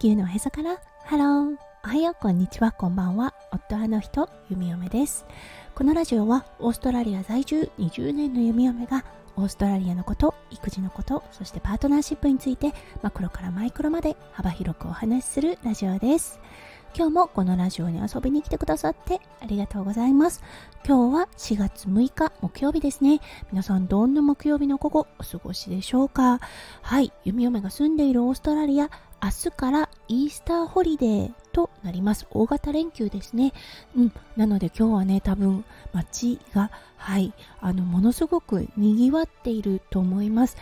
球のへそから。ハローおはよう。こんにちは。こんばんは。夫派の人。弓嫁です。このラジオはオーストラリア在住。20年の弓嫁がオーストラリアのこと育児のことそしてパートナーシップについてマクロからマイクロまで幅広くお話しするラジオです。今日もこのラジオに遊びに来てくださってありがとうございます。今日は4月6日木曜日ですね。皆さんどんな木曜日の午後お過ごしでしょうか？はい、弓嫁が住んでいるオーストラリア、明日からイースターホリデーとなります。大型連休ですね。うん。なので今日はね、多分街が、はい、あの、ものすごく賑わっていると思います。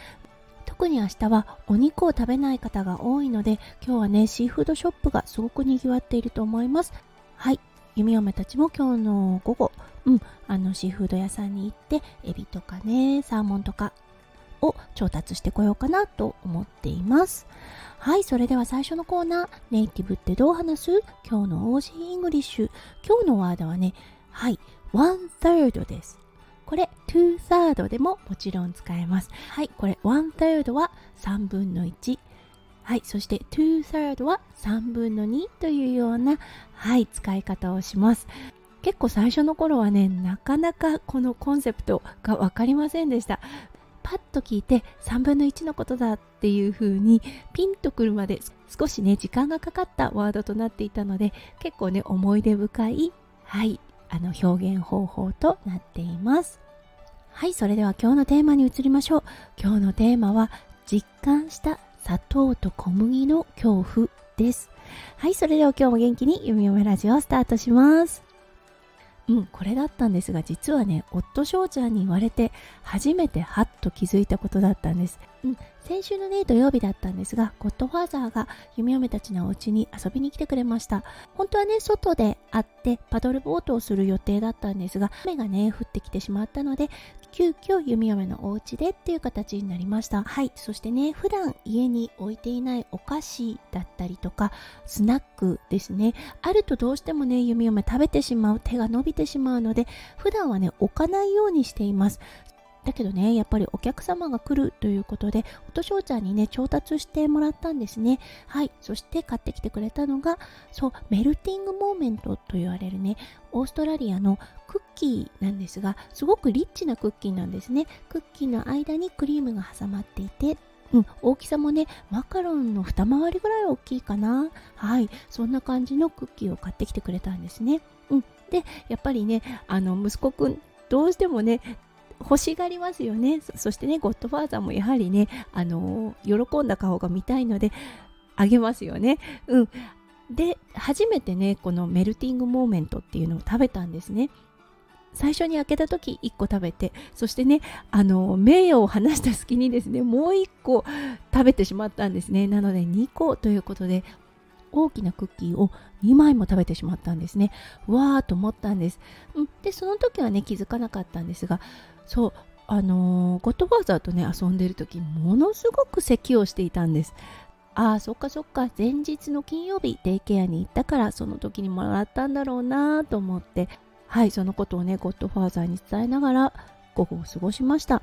特に明日はお肉を食べない方が多いので今日はねシーフードショップがすごく賑わっていると思いますはい弓嫁たちも今日の午後うんあのシーフード屋さんに行ってエビとかねサーモンとか調達してこようかなと思っていますはいそれでは最初のコーナーネイティブってどう話す？今日の OG イングリッシュ今日のワードはねはい one third ですこれ two third でももちろん使えます。はい、これ one third は3分の1。はい、そして two third は3分の2というような、はい、使い方をします。結構最初の頃はね、なかなかこのコンセプトが分かりませんでした。パッと聞いて3分の1のことだっていう風にピンとくるまで少しね時間がかかったワードとなっていたので結構ね思い出深いはいあの表現方法となっています。はいそれでは今日のテーマに移りましょう。今日のテーマは実感した砂糖と小麦の恐怖です。はいそれでは今日も元気に弓嫁ラジオスタートします。うんこれだったんですが実はね夫翔ちゃんに言われて初めてハッと気づいたことだったんです、うん、先週のね土曜日だったんですがゴッドファーザーが弓嫁たちのお家に遊びに来てくれました。本当はね外で会ってパドルボートをする予定だったんですが雨がね降ってきてしまったので急遽弓嫁のお家でっていう形になりました。はい。そしてね普段家に置いていないお菓子だったりとかスナックですね。あるとどうしてもね弓嫁食べてしまう手が伸びてしまうので普段はね置かないようにしていますだけどねやっぱりお客様が来るということで音翔ちゃんにね調達してもらったんですね。はいそして買ってきてくれたのがそうメルティングモーメントと言われるねオーストラリアのクッキーなんですがすごくリッチなクッキーなんですね。クッキーの間にクリームが挟まっていてうん、大きさもねマカロンの二回りぐらい大きいかな。はいそんな感じのクッキーを買ってきてくれたんですね、うん、でやっぱりねあの息子くんどうしてもね欲しがりますよね。そしてねゴッドファーザーもやはりねあの喜んだ顔が見たいのであげますよね。うん。で初めてねこのメルティングモーメントっていうのを食べたんですね。最初に開けた時1個食べてそしてねあの名誉を離した隙にですねもう1個食べてしまったんですね。なので2個ということで大きなクッキーを2枚も食べてしまったんですね。わーと思ったんです、うん、でその時はね気づかなかったんですがそうあのー、ゴッドファーザーとね遊んでる時ものすごく咳をしていたんです。ああそっかそっか。前日の金曜日デイケアに行ったからその時にもらったんだろうなと思って。はいそのことをねゴッドファーザーに伝えながら午後を過ごしました。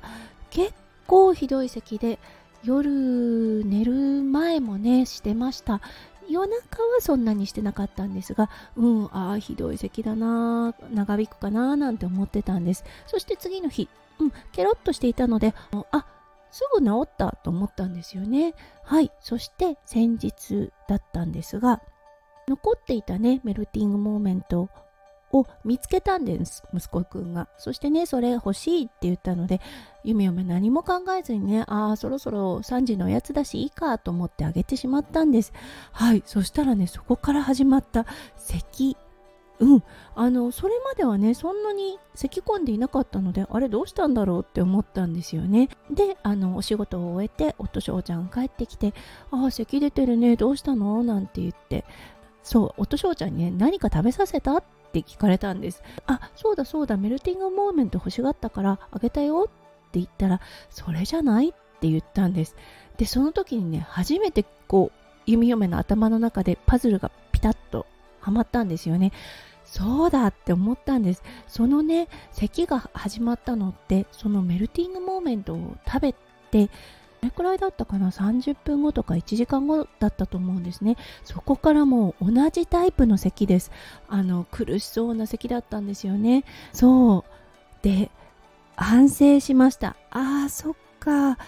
結構ひどい咳で夜寝る前もねしてました。夜中はそんなにしてなかったんですが、うん、ああ、ひどい咳だな、長引くかな、なんて思ってたんです。そして次の日、うん、ケロッとしていたので、あ、すぐ治ったと思ったんですよね。はい。そして先日だったんですが、残っていたね、メルティングモーメントを見つけたんです息子くんが。そしてねそれ欲しいって言ったのでゆめゆめ何も考えずにねああそろそろ3時のおやつだしいいかと思ってあげてしまったんです。はいそしたらねそこから始まった咳うん、あのそれまではねそんなに咳込んでいなかったのであれどうしたんだろうって思ったんですよね。であのお仕事を終えて夫翔ちゃん帰ってきて「ああ咳出てるねどうしたの?」なんて言って。そう夫翔ちゃんにね何か食べさせた？っって聞かれたんです。あ、そうだそうだ、メルティングモーメント欲しがったからあげたよって言ったら、それじゃないって言ったんです。で、その時にね、初めてこう、弓嫁の頭の中でパズルがピタッとはまったんですよね。そうだって思ったんです。そのね、咳が始まったのって、そのメルティングモーメントを食べて、れくらいだったかな？30分後とか1時間後だったと思うんですね。そこからもう同じタイプの咳です。あの苦しそうな咳だったんですよね。そう。で反省しました。あーそっか。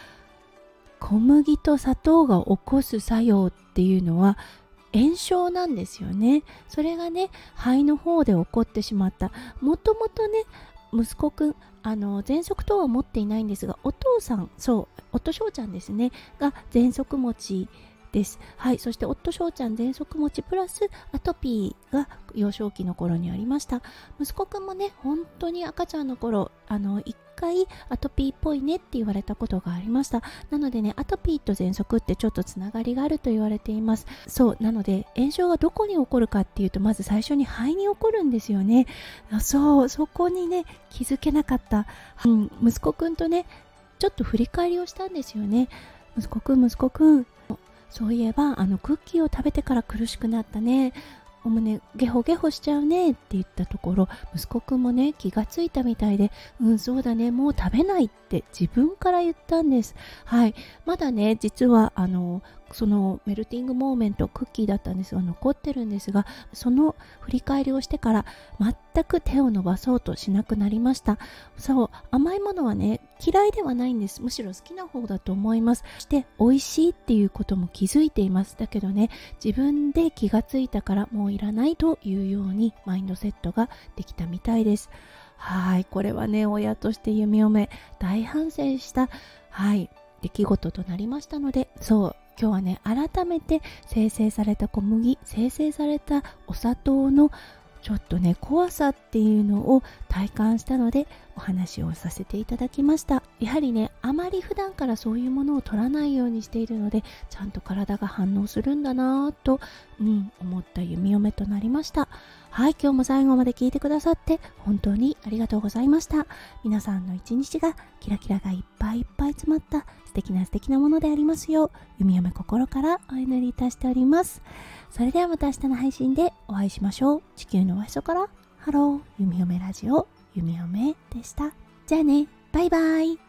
小麦と砂糖が起こす作用っていうのは炎症なんですよね。それがね肺の方で起こってしまった。もともとね息子くんあの喘息等は持っていないんですがお父さんそう夫翔ちゃんですねが喘息持ちです。はい、そして夫翔ちゃん喘息持ちプラスアトピーが幼少期の頃にありました。息子くんもね、本当に赤ちゃんの頃、あの1回アトピーっぽいねって言われたことがありました。なのでね、アトピーと喘息ってちょっとつながりがあると言われています。そう、なので炎症がどこに起こるかっていうと、まず最初に肺に起こるんですよね。そう、そこにね、気づけなかった。うん、息子くんとね、ちょっと振り返りをしたんですよね。息子くん、息子くん、そういえばあのクッキーを食べてから苦しくなったねお胸ゲホゲホしちゃうねって言ったところ息子くんもね気がついたみたいでうんそうだねもう食べないって自分から言ったんです。はい。まだね実はあのそのメルティングモーメントクッキーだったんですが残ってるんですがその振り返りをしてから全く手を伸ばそうとしなくなりました。そう甘いものはね嫌いではないんです。むしろ好きな方だと思います。そして美味しいっていうことも気づいています。だけどね自分で気がついたからもういらないというようにマインドセットができたみたいです。はいこれはね親として弓嫁大反省したはい出来事となりましたのでそう今日はね改めて生成された小麦生成されたお砂糖のちょっとね怖さっていうのを体感したのでお話をさせていただきました。やはりねあまり普段からそういうものを取らないようにしているのでちゃんと体が反応するんだなぁと、うん、思った弓嫁となりました。はい今日も最後まで聞いてくださって本当にありがとうございました。皆さんの一日がキラキラがいっぱいいっぱい詰まった素敵な素敵なものでありますよう弓嫁心からお祈りいたしております。それではまた明日の配信でお会いしましょう。地球のおへそから。ハロー弓嫁ラジオ弓嫁でした。じゃあね、バイバイ。